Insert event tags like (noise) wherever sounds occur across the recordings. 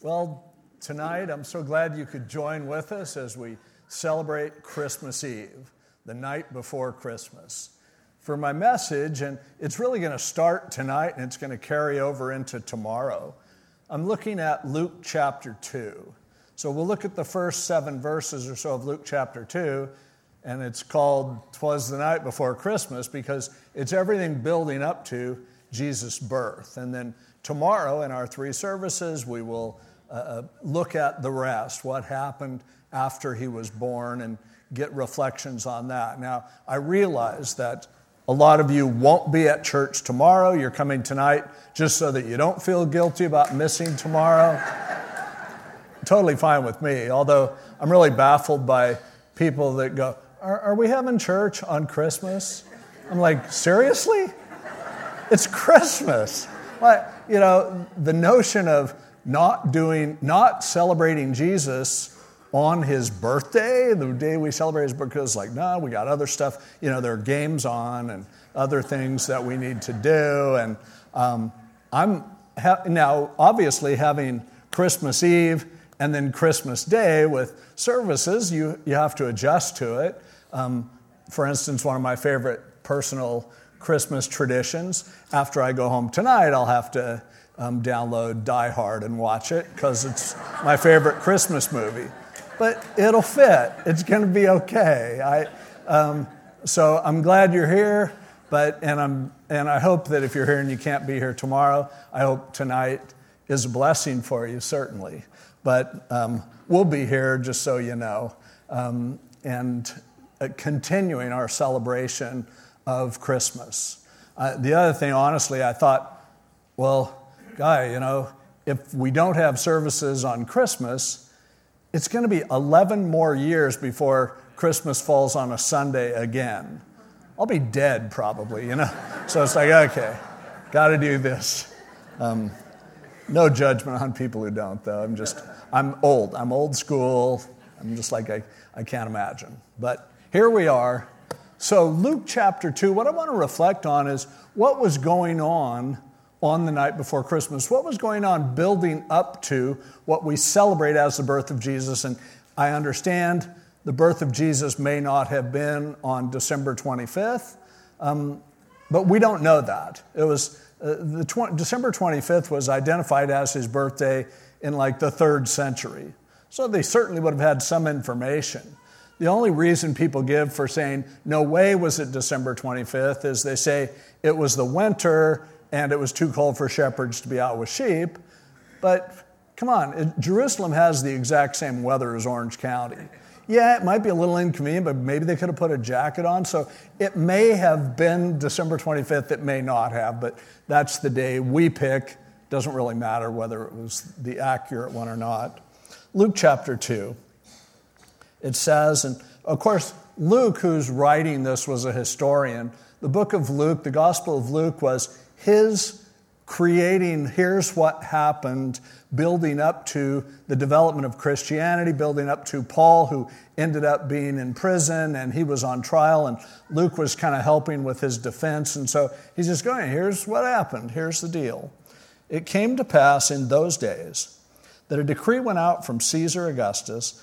Well, tonight I'm so glad you could join with us as we celebrate Christmas Eve, the night before Christmas. For my message, and it's really going to start tonight and it's going to carry over into tomorrow, I'm looking at Luke chapter 2. So we'll look at the first seven verses or so of Luke chapter 2, and it's called Twas the Night Before Christmas because it's everything building up to Jesus' birth. And then tomorrow in our three services, we will uh, uh, look at the rest, what happened after he was born, and get reflections on that. Now, I realize that a lot of you won't be at church tomorrow. You're coming tonight just so that you don't feel guilty about missing tomorrow. (laughs) totally fine with me, although I'm really baffled by people that go, Are, are we having church on Christmas? I'm like, Seriously? It's Christmas. Like, you know, the notion of not doing, not celebrating Jesus on his birthday, the day we celebrate his birthday, is like, no, we got other stuff. You know, there are games on and other things that we need to do. And um, I'm ha- now obviously having Christmas Eve and then Christmas Day with services, you, you have to adjust to it. Um, for instance, one of my favorite personal Christmas traditions. After I go home tonight, I'll have to um, download Die Hard and watch it because it's my favorite Christmas movie. But it'll fit. It's going to be okay. I, um, so I'm glad you're here. But and I'm and I hope that if you're here and you can't be here tomorrow, I hope tonight is a blessing for you certainly. But um, we'll be here just so you know, um, and uh, continuing our celebration of Christmas. Uh, the other thing, honestly, I thought, well, guy, you know, if we don't have services on Christmas, it's going to be 11 more years before Christmas falls on a Sunday again. I'll be dead probably, you know? (laughs) So it's like, okay, got to do this. Um, no judgment on people who don't, though. I'm just, I'm old. I'm old school. I'm just like, I, I can't imagine. But here we are so, Luke chapter 2, what I want to reflect on is what was going on on the night before Christmas. What was going on building up to what we celebrate as the birth of Jesus? And I understand the birth of Jesus may not have been on December 25th, um, but we don't know that. It was uh, the tw- December 25th was identified as his birthday in like the third century. So they certainly would have had some information. The only reason people give for saying, no way was it December 25th, is they say it was the winter and it was too cold for shepherds to be out with sheep. But come on, Jerusalem has the exact same weather as Orange County. Yeah, it might be a little inconvenient, but maybe they could have put a jacket on. So it may have been December 25th, it may not have, but that's the day we pick. Doesn't really matter whether it was the accurate one or not. Luke chapter 2 it says, and of course, Luke, who's writing this, was a historian. The book of Luke, the Gospel of Luke, was his creating here's what happened, building up to the development of Christianity, building up to Paul, who ended up being in prison and he was on trial, and Luke was kind of helping with his defense. And so he's just going, here's what happened, here's the deal. It came to pass in those days that a decree went out from Caesar Augustus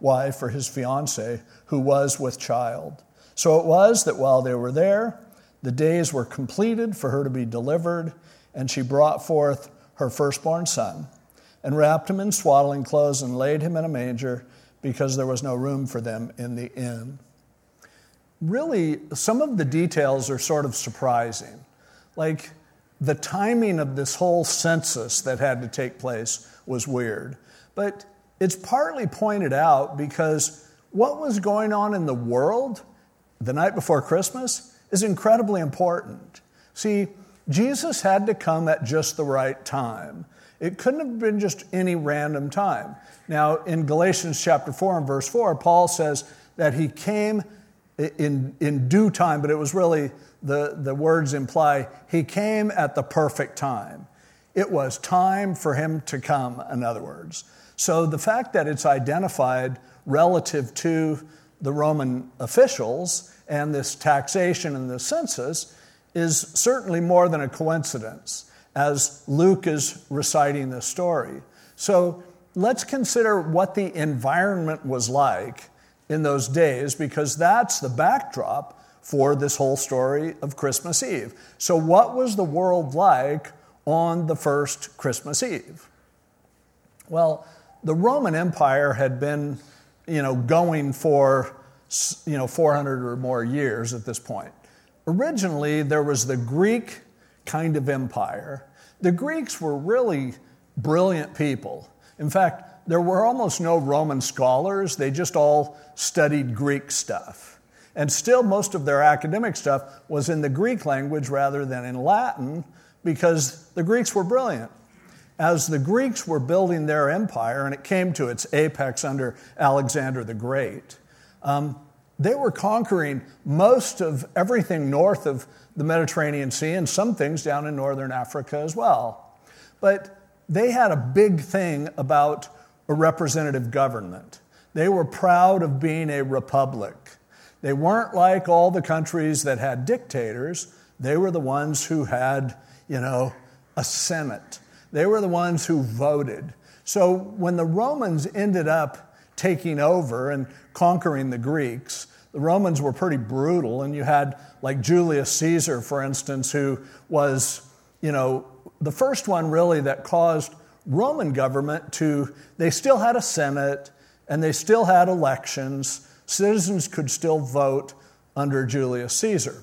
wife or his fiancee who was with child. So it was that while they were there, the days were completed for her to be delivered, and she brought forth her firstborn son, and wrapped him in swaddling clothes, and laid him in a manger, because there was no room for them in the inn. Really, some of the details are sort of surprising. Like the timing of this whole census that had to take place was weird. But it's partly pointed out because what was going on in the world the night before Christmas is incredibly important. See, Jesus had to come at just the right time. It couldn't have been just any random time. Now, in Galatians chapter 4 and verse 4, Paul says that he came in, in due time, but it was really the, the words imply he came at the perfect time. It was time for him to come, in other words. So the fact that it's identified relative to the Roman officials and this taxation and the census is certainly more than a coincidence as Luke is reciting this story. So let's consider what the environment was like in those days because that's the backdrop for this whole story of Christmas Eve. So, what was the world like on the first Christmas Eve? Well, the Roman Empire had been, you know, going for, you know, 400 or more years at this point. Originally, there was the Greek kind of empire. The Greeks were really brilliant people. In fact, there were almost no Roman scholars, they just all studied Greek stuff. And still, most of their academic stuff was in the Greek language rather than in Latin because the Greeks were brilliant. As the Greeks were building their empire, and it came to its apex under Alexander the Great, um, they were conquering most of everything north of the Mediterranean Sea and some things down in northern Africa as well. But they had a big thing about a representative government. They were proud of being a republic. They weren't like all the countries that had dictators. They were the ones who had, you know, a senate. They were the ones who voted. So when the Romans ended up taking over and conquering the Greeks, the Romans were pretty brutal, and you had like Julius Caesar, for instance, who was, you know, the first one really that caused Roman government to, they still had a Senate and they still had elections. Citizens could still vote under Julius Caesar.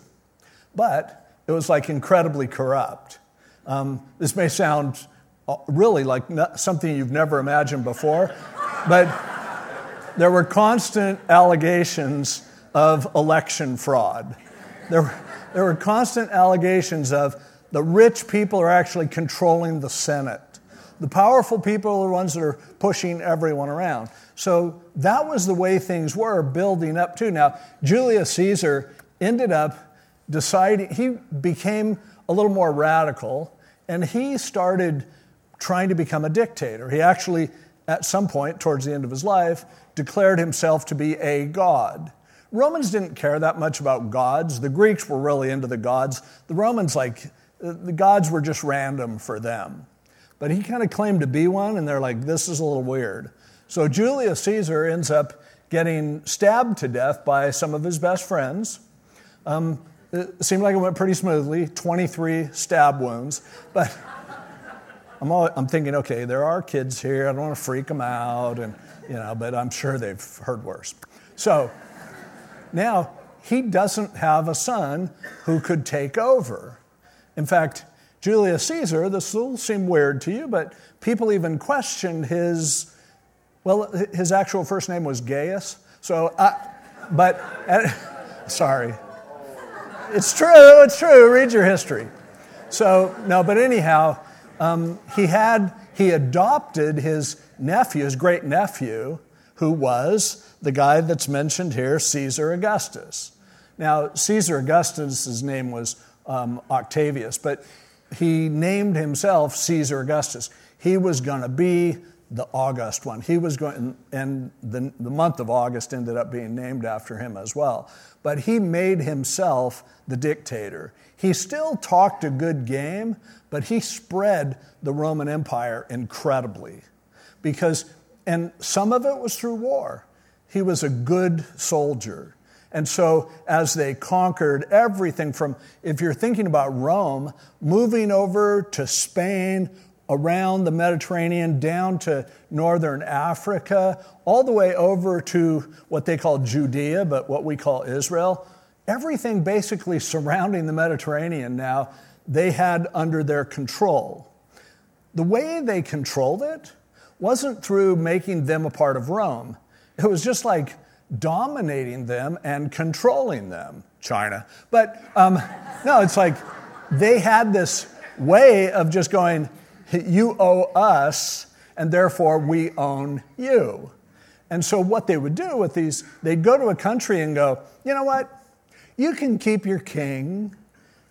But it was like incredibly corrupt. Um, this may sound Uh, really like something you've never imagined before, but there were constant allegations of election fraud. There, there were constant allegations of the rich people are actually controlling the Senate. The powerful people are the ones that are pushing everyone around. So that was the way things were building up to. Now, Julius Caesar ended up deciding, he became a little more radical and he started trying to become a dictator. He actually, at some point towards the end of his life, declared himself to be a god. Romans didn't care that much about gods. The Greeks were really into the gods. The Romans, like, the gods were just random for them. But he kind of claimed to be one, and they're like, this is a little weird. So Julius Caesar ends up getting stabbed to death by some of his best friends. Um, it seemed like it went pretty smoothly 23 stab wounds. But (laughs) I'm, all, I'm thinking, okay, there are kids here. I don't want to freak them out, and, you know, but I'm sure they've heard worse. So, now, he doesn't have a son who could take over. In fact, Julius Caesar, this will seem weird to you, but people even questioned his, well, his actual first name was Gaius. So, but, sorry. It's true, it's true. Read your history. So, no, but anyhow, um, he had, he adopted his nephew, his great nephew, who was the guy that's mentioned here, Caesar Augustus. Now, Caesar Augustus' name was um, Octavius, but he named himself Caesar Augustus. He was going to be the August one. He was going, and the, the month of August ended up being named after him as well. But he made himself the dictator. He still talked a good game, but he spread the Roman Empire incredibly. Because, and some of it was through war. He was a good soldier. And so, as they conquered everything from, if you're thinking about Rome, moving over to Spain, around the Mediterranean, down to northern Africa, all the way over to what they call Judea, but what we call Israel, everything basically surrounding the Mediterranean now, they had under their control. The way they controlled it wasn't through making them a part of Rome. It was just like dominating them and controlling them, China. But um, no, it's like they had this way of just going, you owe us, and therefore we own you. And so, what they would do with these, they'd go to a country and go, you know what? You can keep your king,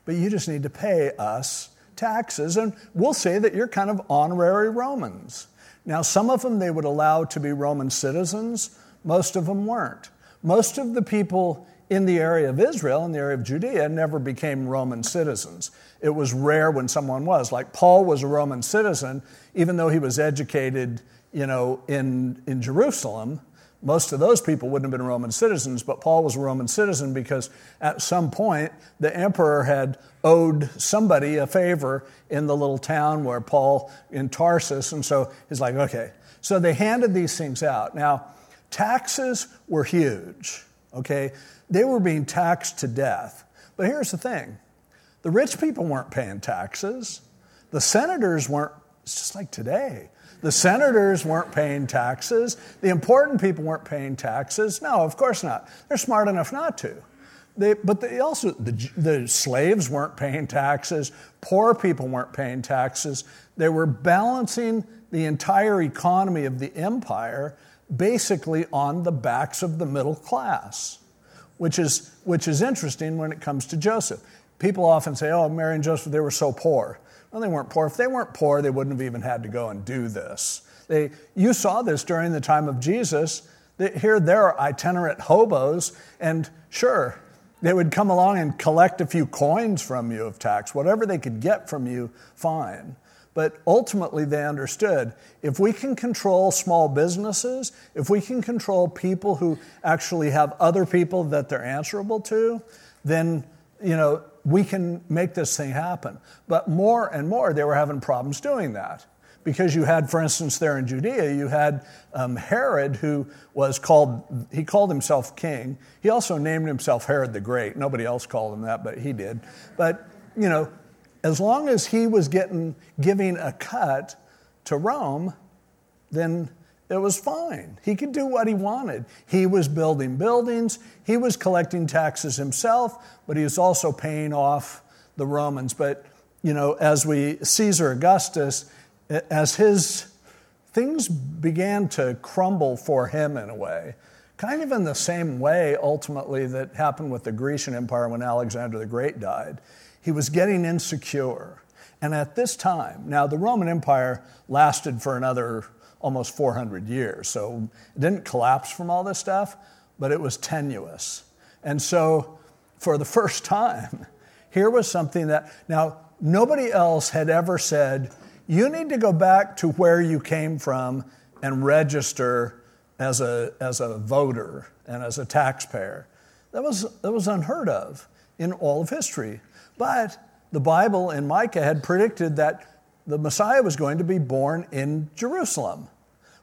but you just need to pay us taxes, and we'll say that you're kind of honorary Romans. Now, some of them they would allow to be Roman citizens, most of them weren't. Most of the people in the area of Israel, in the area of Judea, never became Roman citizens. It was rare when someone was. Like Paul was a Roman citizen, even though he was educated, you know, in, in Jerusalem. Most of those people wouldn't have been Roman citizens, but Paul was a Roman citizen because at some point the emperor had owed somebody a favor in the little town where Paul in Tarsus, and so he's like, okay. So they handed these things out. Now, taxes were huge, okay? They were being taxed to death. But here's the thing the rich people weren't paying taxes, the senators weren't, it's just like today. The senators weren't paying taxes. The important people weren't paying taxes. No, of course not. They're smart enough not to. They, but they also, the, the slaves weren't paying taxes. Poor people weren't paying taxes. They were balancing the entire economy of the empire basically on the backs of the middle class, which is, which is interesting when it comes to Joseph. People often say, oh, Mary and Joseph, they were so poor. Well, they weren't poor. If they weren't poor, they wouldn't have even had to go and do this. They, you saw this during the time of Jesus. Here, there are itinerant hobos, and sure, they would come along and collect a few coins from you of tax, whatever they could get from you, fine. But ultimately, they understood if we can control small businesses, if we can control people who actually have other people that they're answerable to, then you know we can make this thing happen. But more and more, they were having problems doing that. Because you had, for instance, there in Judea, you had um, Herod, who was called, he called himself king. He also named himself Herod the Great. Nobody else called him that, but he did. But, you know, as long as he was getting, giving a cut to Rome, then it was fine. He could do what he wanted. He was building buildings, he was collecting taxes himself, but he was also paying off the Romans. But, you know, as we, Caesar Augustus, as his things began to crumble for him in a way, kind of in the same way ultimately that happened with the Grecian Empire when Alexander the Great died. He was getting insecure. And at this time, now the Roman Empire lasted for another almost 400 years. So it didn't collapse from all this stuff, but it was tenuous. And so for the first time, (laughs) here was something that, now, nobody else had ever said, you need to go back to where you came from and register as a, as a voter and as a taxpayer. That was, that was unheard of in all of history. But the Bible in Micah had predicted that the Messiah was going to be born in Jerusalem.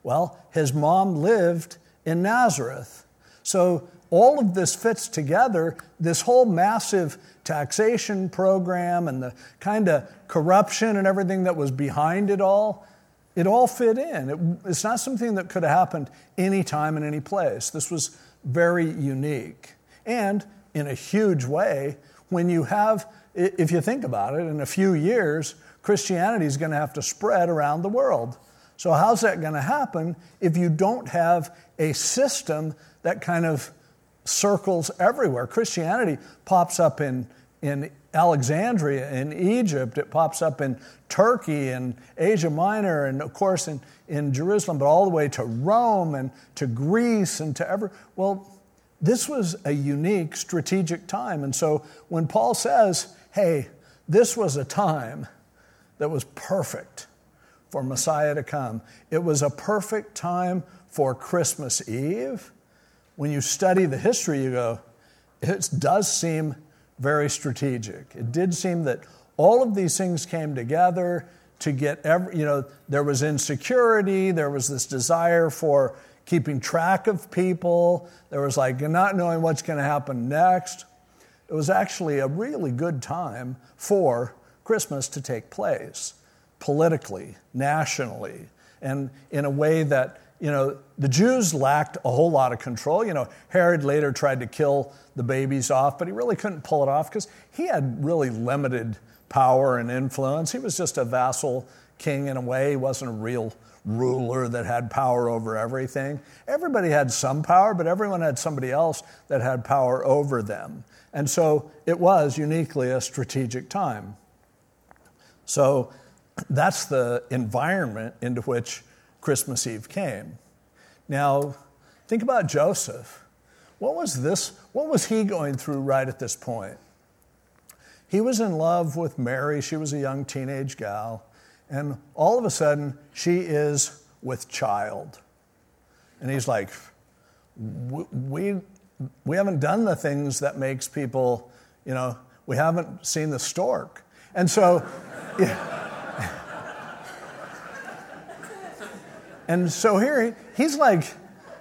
Well, his mom lived in Nazareth. So all of this fits together. This whole massive taxation program and the kind of corruption and everything that was behind it all, it all fit in. It, it's not something that could have happened any time in any place. This was very unique. And in a huge way, when you have, if you think about it, in a few years, Christianity is going to have to spread around the world. So, how's that going to happen if you don't have a system that kind of circles everywhere? Christianity pops up in, in Alexandria, in Egypt, it pops up in Turkey and Asia Minor, and of course in, in Jerusalem, but all the way to Rome and to Greece and to ever. Well, this was a unique strategic time. And so when Paul says, hey, this was a time that was perfect for Messiah to come. It was a perfect time for Christmas Eve. When you study the history, you go, it does seem very strategic. It did seem that all of these things came together to get every, you know, there was insecurity, there was this desire for keeping track of people, there was like not knowing what's going to happen next. It was actually a really good time for Christmas to take place politically, nationally, and in a way that, you know, the Jews lacked a whole lot of control. You know, Herod later tried to kill the babies off, but he really couldn't pull it off because he had really limited power and influence. He was just a vassal king in a way. He wasn't a real ruler that had power over everything. Everybody had some power, but everyone had somebody else that had power over them. And so it was uniquely a strategic time. So that's the environment into which Christmas Eve came. Now, think about Joseph. What was this? What was he going through right at this point? He was in love with Mary. She was a young teenage gal. And all of a sudden, she is with child. And he's like, we, we haven't done the things that makes people, you know, we haven't seen the stork. And so, (laughs) yeah. and so here, he's like,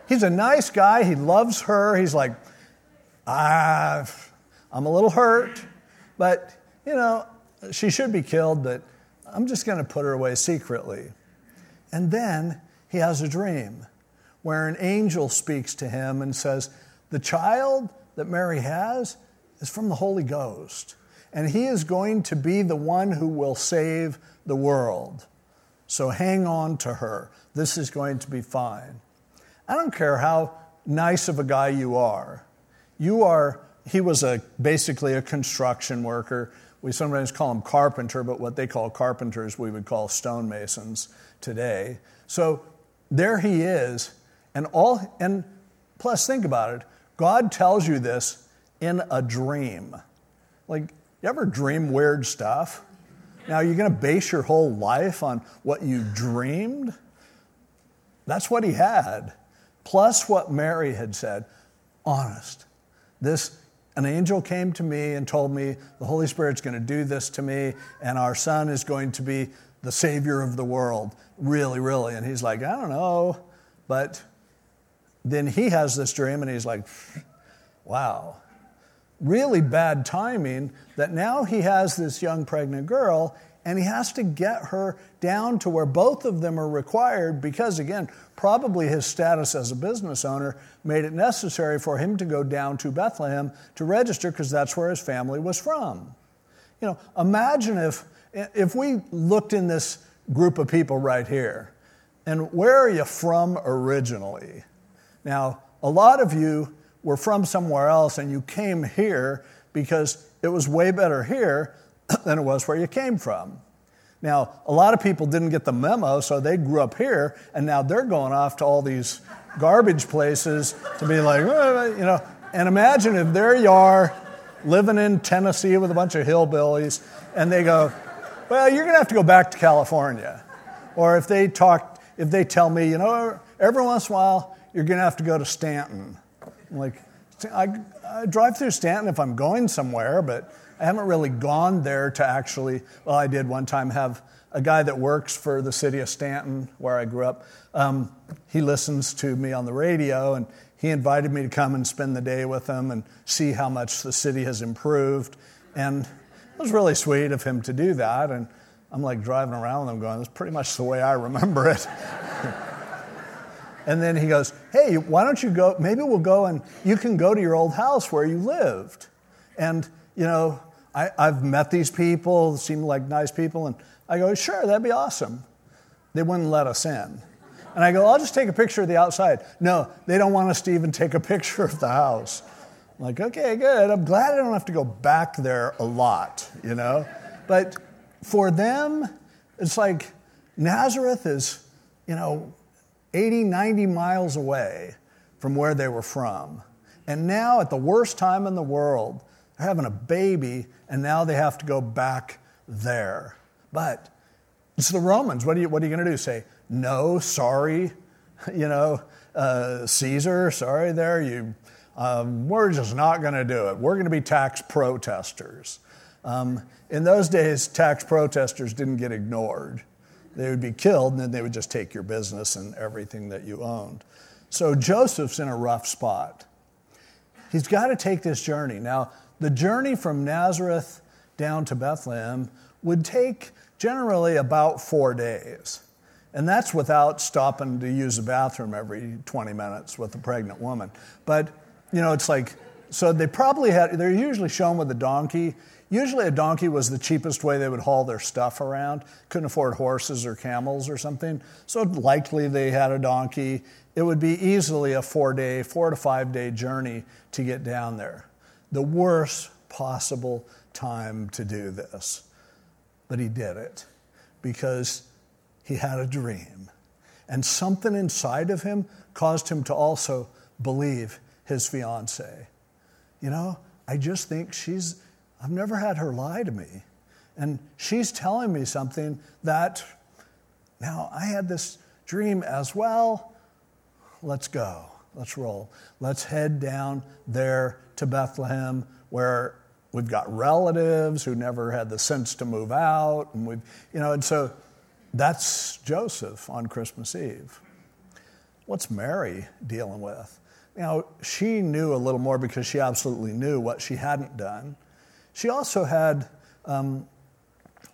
he's a nice guy. He loves her. He's like, ah, I'm a little hurt, but, you know, she should be killed, but I'm just going to put her away secretly. And then he has a dream where an angel speaks to him and says, The child that Mary has is from the Holy Ghost, and he is going to be the one who will save the world. So hang on to her. This is going to be fine. I don't care how nice of a guy you are. You are, he was a, basically a construction worker. We sometimes call them carpenter, but what they call carpenters, we would call stonemasons today. So there he is, and all, and plus think about it. God tells you this in a dream. Like, you ever dream weird stuff? Now, you're going to base your whole life on what you dreamed? That's what he had plus what Mary had said, honest. This an angel came to me and told me the Holy Spirit's going to do this to me, and our son is going to be the Savior of the world. Really, really. And he's like, I don't know. But then he has this dream, and he's like, wow. Really bad timing that now he has this young pregnant girl, and he has to get her down to where both of them are required because, again, probably his status as a business owner made it necessary for him to go down to Bethlehem to register because that's where his family was from. You know, imagine if, if we looked in this group of people right here, and where are you from originally? Now, a lot of you were from somewhere else and you came here because it was way better here (clears throat) than it was where you came from. Now, a lot of people didn't get the memo, so they grew up here, and now they're going off to all these garbage places to be like, you know, and imagine if there you are living in Tennessee with a bunch of hillbillies, and they go, well, you're going to have to go back to California. Or if they talk, if they tell me, you know, every once in a while, you're going to have to go to Stanton. I'm like, I, I drive through Stanton if I'm going somewhere, but I haven't really gone there to actually, well, I did one time have a guy that works for the city of Stanton, where I grew up. Um, he listens to me on the radio, and he invited me to come and spend the day with him and see how much the city has improved. And it was really sweet of him to do that. And I'm like driving around with him going, that's pretty much the way I remember it. (laughs) and then he goes, hey, why don't you go? Maybe we'll go and you can go to your old house where you lived. And, you know, I, I've met these people, seem like nice people, and I go, sure, that'd be awesome. They wouldn't let us in. And I go, I'll just take a picture of the outside. No, they don't want us to even take a picture of the house. I'm like, okay, good. I'm glad I don't have to go back there a lot, you know? But for them, it's like Nazareth is, you know, 80, 90 miles away from where they were from. And now, at the worst time in the world, they're having a baby, and now they have to go back there. But it's the Romans. What are you, what are you going to do? Say, no, sorry, (laughs) you know, uh, Caesar, sorry there, you, um, we're just not going to do it. We're going to be tax protesters. Um, in those days, tax protesters didn't get ignored. They would be killed, and then they would just take your business and everything that you owned. So Joseph's in a rough spot. He's got to take this journey. Now, the journey from Nazareth down to Bethlehem would take generally about four days. And that's without stopping to use the bathroom every 20 minutes with a pregnant woman. But, you know, it's like, so they probably had, they're usually shown with a donkey. Usually a donkey was the cheapest way they would haul their stuff around. Couldn't afford horses or camels or something. So likely they had a donkey. It would be easily a four day, four to five day journey to get down there. The worst possible time to do this. But he did it because he had a dream. And something inside of him caused him to also believe his fiance. You know, I just think she's, I've never had her lie to me. And she's telling me something that now I had this dream as well. Let's go. Let's roll. Let's head down there to Bethlehem where we've got relatives who never had the sense to move out. And we've, you know, and so that's Joseph on Christmas Eve. What's Mary dealing with? Now, she knew a little more because she absolutely knew what she hadn't done. She also had um,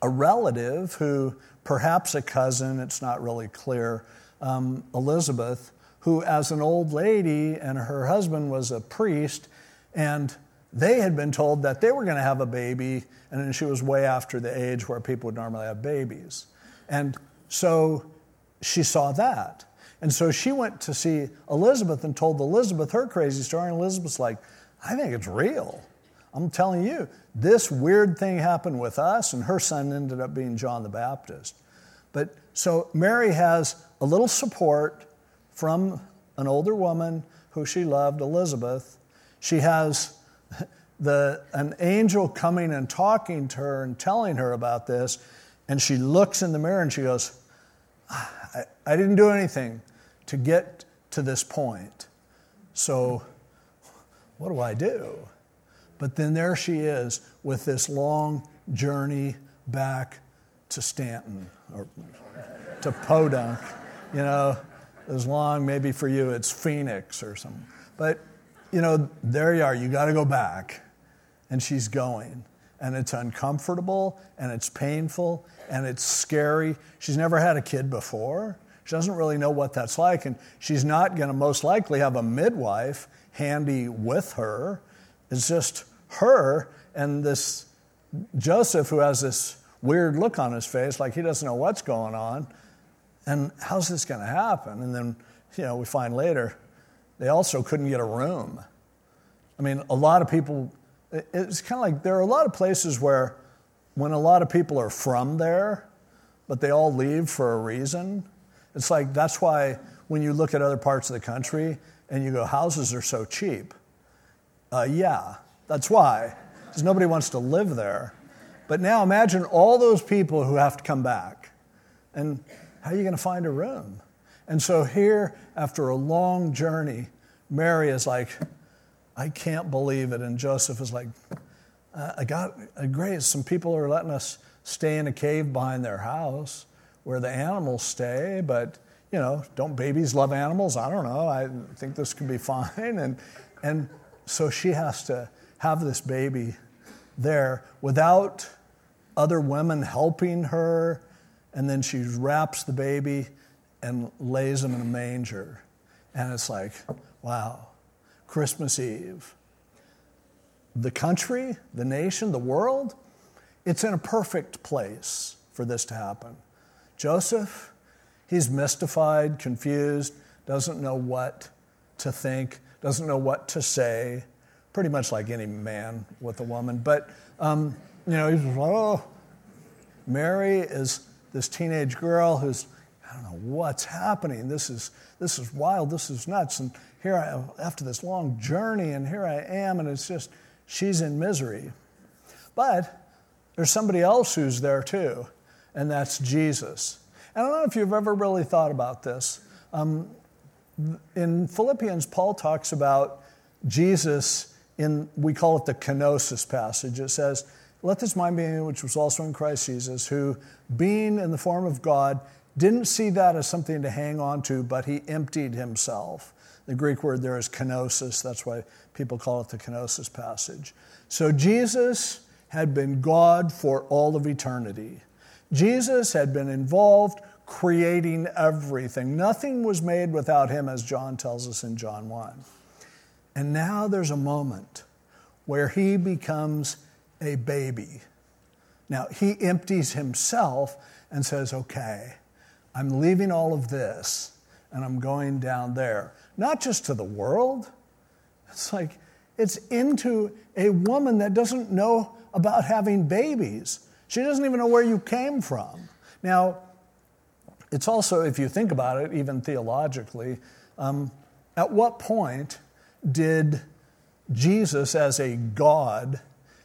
a relative who, perhaps a cousin, it's not really clear, um, Elizabeth, who, as an old lady and her husband was a priest, and they had been told that they were going to have a baby, and then she was way after the age where people would normally have babies. And so she saw that. And so she went to see Elizabeth and told Elizabeth her crazy story. And Elizabeth's like, I think it's real. I'm telling you, this weird thing happened with us, and her son ended up being John the Baptist. But so Mary has a little support from an older woman who she loved, Elizabeth. She has (laughs) the, an angel coming and talking to her and telling her about this. And she looks in the mirror and she goes, ah, I, I didn't do anything to get to this point. So, what do I do? But then there she is with this long journey back to Stanton or to Podunk. You know, as long, maybe for you, it's Phoenix or something. But, you know, there you are. You got to go back. And she's going. And it's uncomfortable and it's painful and it's scary. She's never had a kid before. She doesn't really know what that's like, and she's not going to most likely have a midwife handy with her. It's just her and this Joseph who has this weird look on his face, like he doesn't know what's going on. And how's this going to happen? And then, you know, we find later they also couldn't get a room. I mean, a lot of people, it's kind of like there are a lot of places where when a lot of people are from there, but they all leave for a reason, it's like that's why when you look at other parts of the country and you go, houses are so cheap. Uh, yeah, that's why, because nobody wants to live there. But now imagine all those people who have to come back. And how are you going to find a room? And so here, after a long journey, Mary is like, I can't believe it. And Joseph is like, I got uh, great. Some people are letting us stay in a cave behind their house where the animals stay, but you know, don't babies love animals? I don't know. I think this could be (laughs) fine. And, and so she has to have this baby there without other women helping her. And then she wraps the baby and lays him in a manger. And it's like, wow, Christmas Eve. The country, the nation, the world, it's in a perfect place for this to happen. Joseph, he's mystified, confused, doesn't know what to think, doesn't know what to say, pretty much like any man with a woman. But, um, you know, he's like, oh, Mary is this teenage girl who's, I don't know what's happening. This is, this is wild. This is nuts. And here I am after this long journey, and here I am, and it's just, she's in misery. But there's somebody else who's there too and that's Jesus. And I don't know if you've ever really thought about this. Um, in Philippians, Paul talks about Jesus in, we call it the kenosis passage. It says, Let this mind be in which was also in Christ Jesus, who, being in the form of God, didn't see that as something to hang on to, but he emptied himself. The Greek word there is kenosis. That's why people call it the kenosis passage. So Jesus had been God for all of eternity. Jesus had been involved creating everything. Nothing was made without him, as John tells us in John 1. And now there's a moment where he becomes a baby. Now, he empties himself and says, Okay, I'm leaving all of this and I'm going down there. Not just to the world, it's like it's into a woman that doesn't know about having babies. She doesn't even know where you came from. Now, it's also, if you think about it, even theologically, um, at what point did Jesus as a God,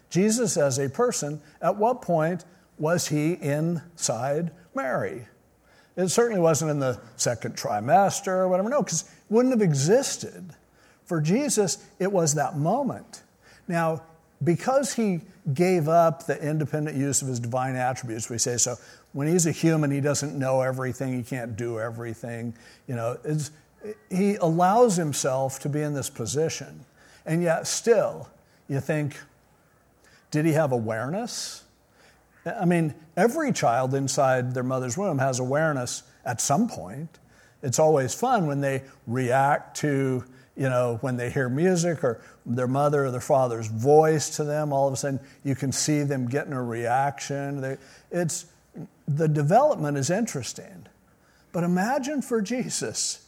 Jesus as a person, at what point was he inside Mary? It certainly wasn't in the second trimester or whatever, no, because it wouldn't have existed. For Jesus, it was that moment. Now, because he gave up the independent use of his divine attributes, we say so. When he's a human, he doesn't know everything, he can't do everything. You know, he allows himself to be in this position. And yet, still, you think, did he have awareness? I mean, every child inside their mother's womb has awareness at some point. It's always fun when they react to, you know, when they hear music or their mother or their father's voice to them. All of a sudden, you can see them getting a reaction. It's, the development is interesting. But imagine for Jesus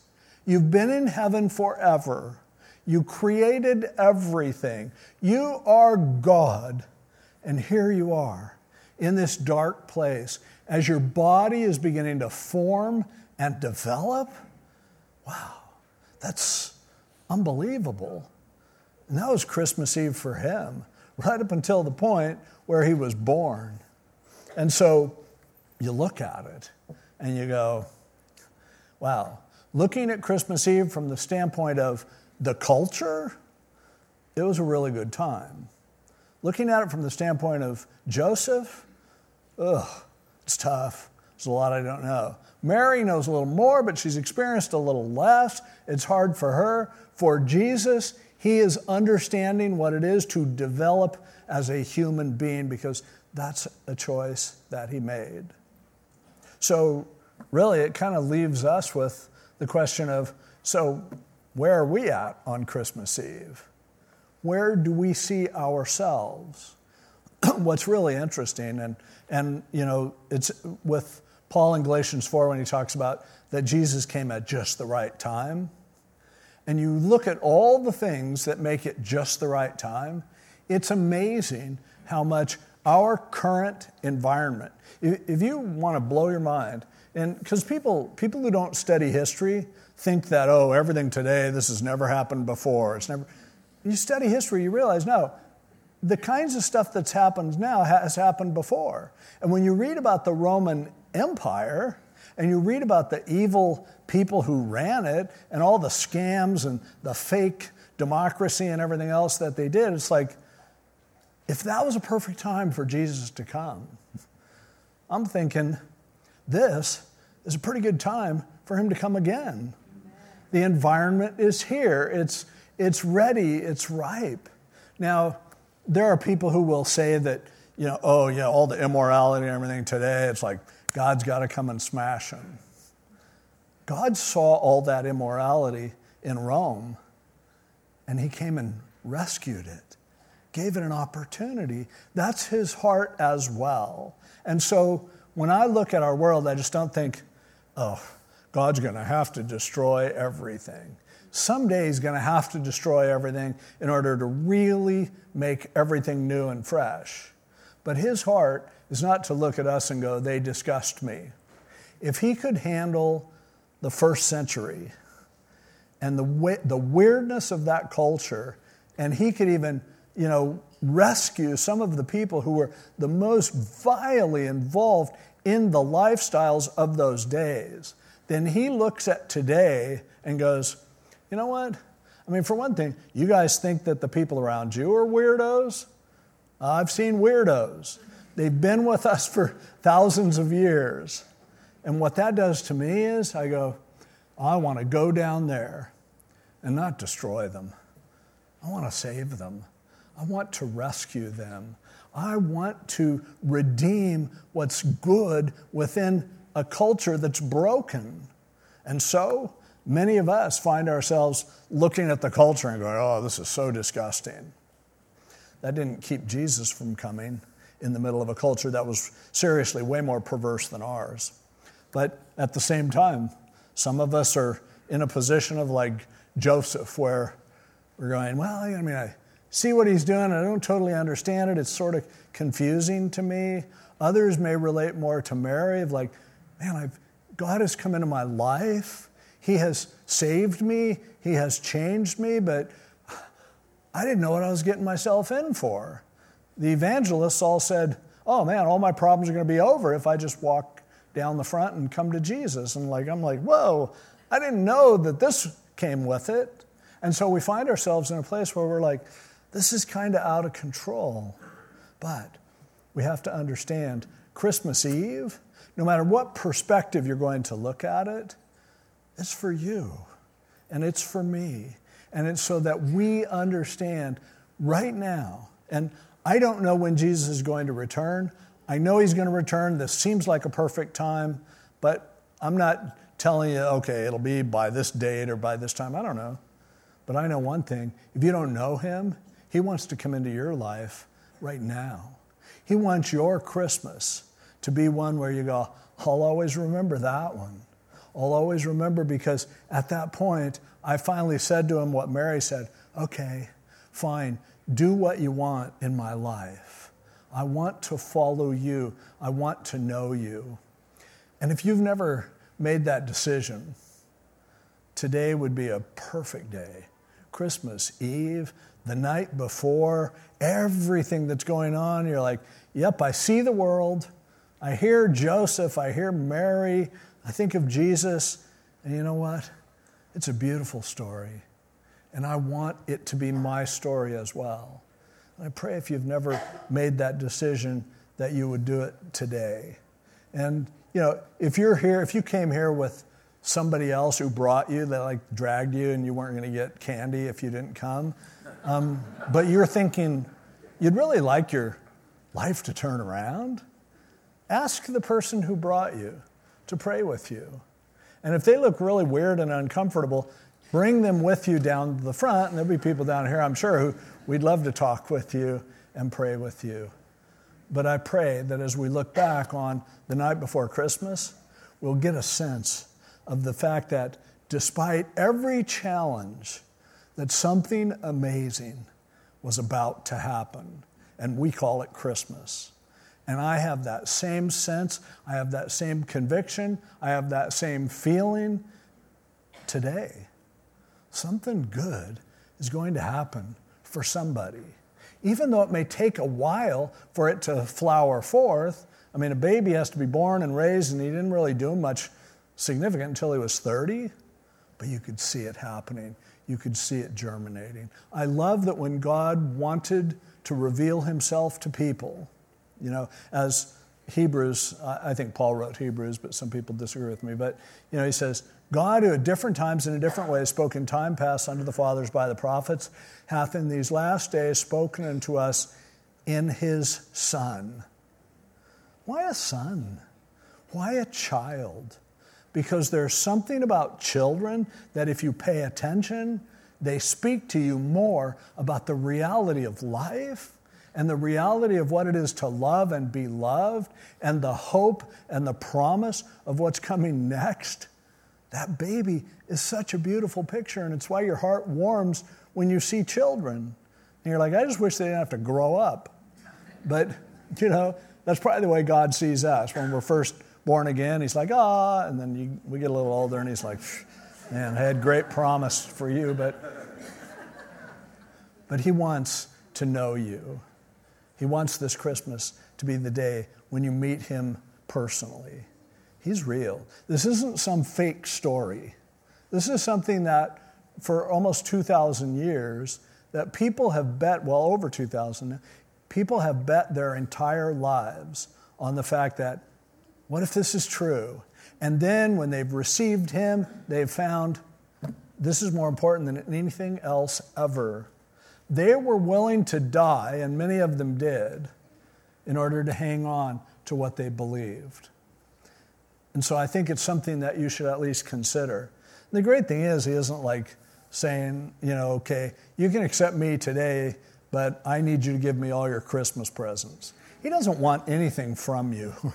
You've been in heaven forever. You created everything. You are God. And here you are in this dark place as your body is beginning to form and develop. Wow, that's unbelievable. And that was Christmas Eve for him, right up until the point where he was born. And so you look at it and you go, wow, looking at Christmas Eve from the standpoint of the culture, it was a really good time. Looking at it from the standpoint of Joseph, ugh, it's tough. There's a lot I don't know. Mary knows a little more, but she's experienced a little less. It's hard for her. For Jesus, he is understanding what it is to develop as a human being because that's a choice that he made. So, really, it kind of leaves us with the question of so, where are we at on Christmas Eve? Where do we see ourselves? (clears throat) What's really interesting, and, and you know, it's with Paul in Galatians 4 when he talks about that Jesus came at just the right time. And you look at all the things that make it just the right time, it's amazing how much our current environment, if you want to blow your mind, and because people, people who don't study history think that, oh, everything today, this has never happened before. It's never. You study history, you realize, no, the kinds of stuff that's happened now has happened before. And when you read about the Roman Empire, and you read about the evil people who ran it, and all the scams and the fake democracy and everything else that they did, it's like, if that was a perfect time for Jesus to come, I'm thinking, this is a pretty good time for him to come again. The environment is here, it's, it's ready, it's ripe. Now, there are people who will say that, you know, oh, yeah, all the immorality and everything today, it's like God's got to come and smash them. God saw all that immorality in Rome, and he came and rescued it, gave it an opportunity. That's his heart as well. And so when I look at our world, I just don't think, oh, God's going to have to destroy everything. Someday He's going to have to destroy everything in order to really make everything new and fresh. But His heart is not to look at us and go, they disgust me. If He could handle the first century and the, the weirdness of that culture, and He could even, you know, rescue some of the people who were the most vilely involved in the lifestyles of those days, then he looks at today and goes, you know what? I mean, for one thing, you guys think that the people around you are weirdos? I've seen weirdos. They've been with us for thousands of years. And what that does to me is I go, I want to go down there and not destroy them. I want to save them. I want to rescue them. I want to redeem what's good within a culture that's broken. And so many of us find ourselves looking at the culture and going, oh, this is so disgusting. that didn't keep Jesus from coming in the middle of a culture that was seriously way more perverse than ours. But at the same time, some of us are in a position of like Joseph, where we're going, well, I mean, I see what he's doing, I don't totally understand it, it's sort of confusing to me. Others may relate more to Mary, of like, man, I've, God has come into my life, He has saved me, He has changed me, but I didn't know what I was getting myself in for. The evangelists all said, oh man, all my problems are going to be over if I just walk down the front and come to Jesus. And like, I'm like, whoa, I didn't know that this came with it. And so we find ourselves in a place where we're like, this is kind of out of control. But we have to understand Christmas Eve, no matter what perspective you're going to look at it, it's for you and it's for me. And it's so that we understand right now. And I don't know when Jesus is going to return. I know he's going to return. This seems like a perfect time, but I'm not telling you, okay, it'll be by this date or by this time. I don't know. But I know one thing if you don't know him, he wants to come into your life right now. He wants your Christmas to be one where you go, I'll always remember that one. I'll always remember because at that point, I finally said to him what Mary said okay, fine, do what you want in my life. I want to follow you, I want to know you. And if you've never made that decision, today would be a perfect day. Christmas Eve, the night before, everything that's going on, you're like, yep, I see the world. I hear Joseph, I hear Mary, I think of Jesus, and you know what? It's a beautiful story. And I want it to be my story as well. And I pray if you've never made that decision that you would do it today. And, you know, if you're here, if you came here with somebody else who brought you, that like dragged you and you weren't going to get candy if you didn't come, um, but you're thinking you'd really like your life to turn around, ask the person who brought you to pray with you. And if they look really weird and uncomfortable, bring them with you down to the front, and there'll be people down here, I'm sure, who we'd love to talk with you and pray with you. But I pray that as we look back on the night before Christmas, we'll get a sense of the fact that despite every challenge, that something amazing was about to happen. And we call it Christmas. And I have that same sense, I have that same conviction, I have that same feeling today. Something good is going to happen for somebody. Even though it may take a while for it to flower forth, I mean, a baby has to be born and raised, and he didn't really do much significant until he was 30, but you could see it happening. You could see it germinating. I love that when God wanted to reveal himself to people, you know, as Hebrews, I think Paul wrote Hebrews, but some people disagree with me. But, you know, he says, God, who at different times in different ways spoke in time past unto the fathers by the prophets, hath in these last days spoken unto us in his Son. Why a son? Why a child? Because there's something about children that if you pay attention, they speak to you more about the reality of life and the reality of what it is to love and be loved and the hope and the promise of what's coming (laughs) next, that baby is such a beautiful picture. And it's why your heart warms when you see children. And you're like, I just wish they didn't have to grow up. But, you know, that's probably the way God sees us. When we're first born again, He's like, ah, and then you, we get a little older and He's like, man, I had great promise for you, but, but He wants to know you. He wants this Christmas to be the day when you meet him personally. He's real. This isn't some fake story. This is something that for almost 2,000 years that people have bet, well, over 2,000, people have bet their entire lives on the fact that, what if this is true? And then when they've received him, they've found this is more important than anything else ever. They were willing to die, and many of them did, in order to hang on to what they believed. And so I think it's something that you should at least consider. And the great thing is, he isn't like saying, you know, okay, you can accept me today, but I need you to give me all your Christmas presents. He doesn't want anything from you, (laughs)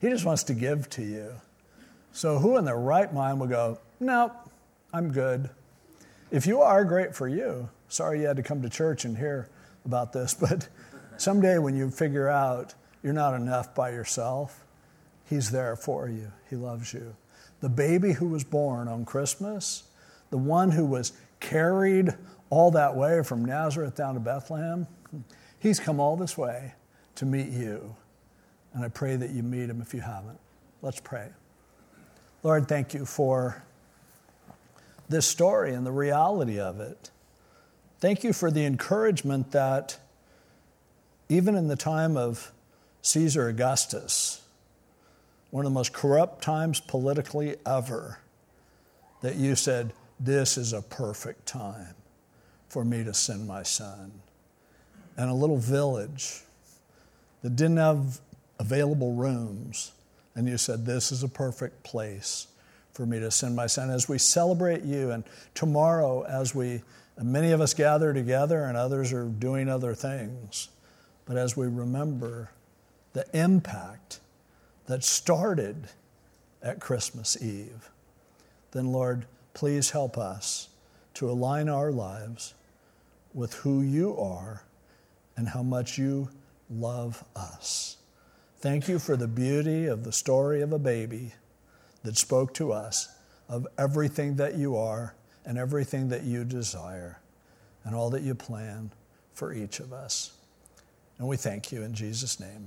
he just wants to give to you. So, who in their right mind would go, No, I'm good? If you are, great for you. Sorry you had to come to church and hear about this, (laughs) but someday when you figure out you're not enough by yourself, He's there for you. He loves you. The baby who was born on Christmas, the one who was carried all that way from Nazareth down to Bethlehem, (laughs) He's come all this way to meet you. And I pray that you meet Him if you haven't. Let's pray. Lord, thank you for this story and the reality of it. Thank you for the encouragement that even in the time of Caesar Augustus, one of the most corrupt times politically ever, that you said, This is a perfect time for me to send my son. And a little village that didn't have available rooms, and you said, This is a perfect place for me to send my son. As we celebrate you, and tomorrow, as we, many of us gather together and others are doing other things, but as we remember the impact that started at Christmas Eve, then Lord, please help us to align our lives with who you are and how much you love us. Thank you for the beauty of the story of a baby that spoke to us of everything that you are and everything that you desire and all that you plan for each of us. And we thank you in Jesus' name.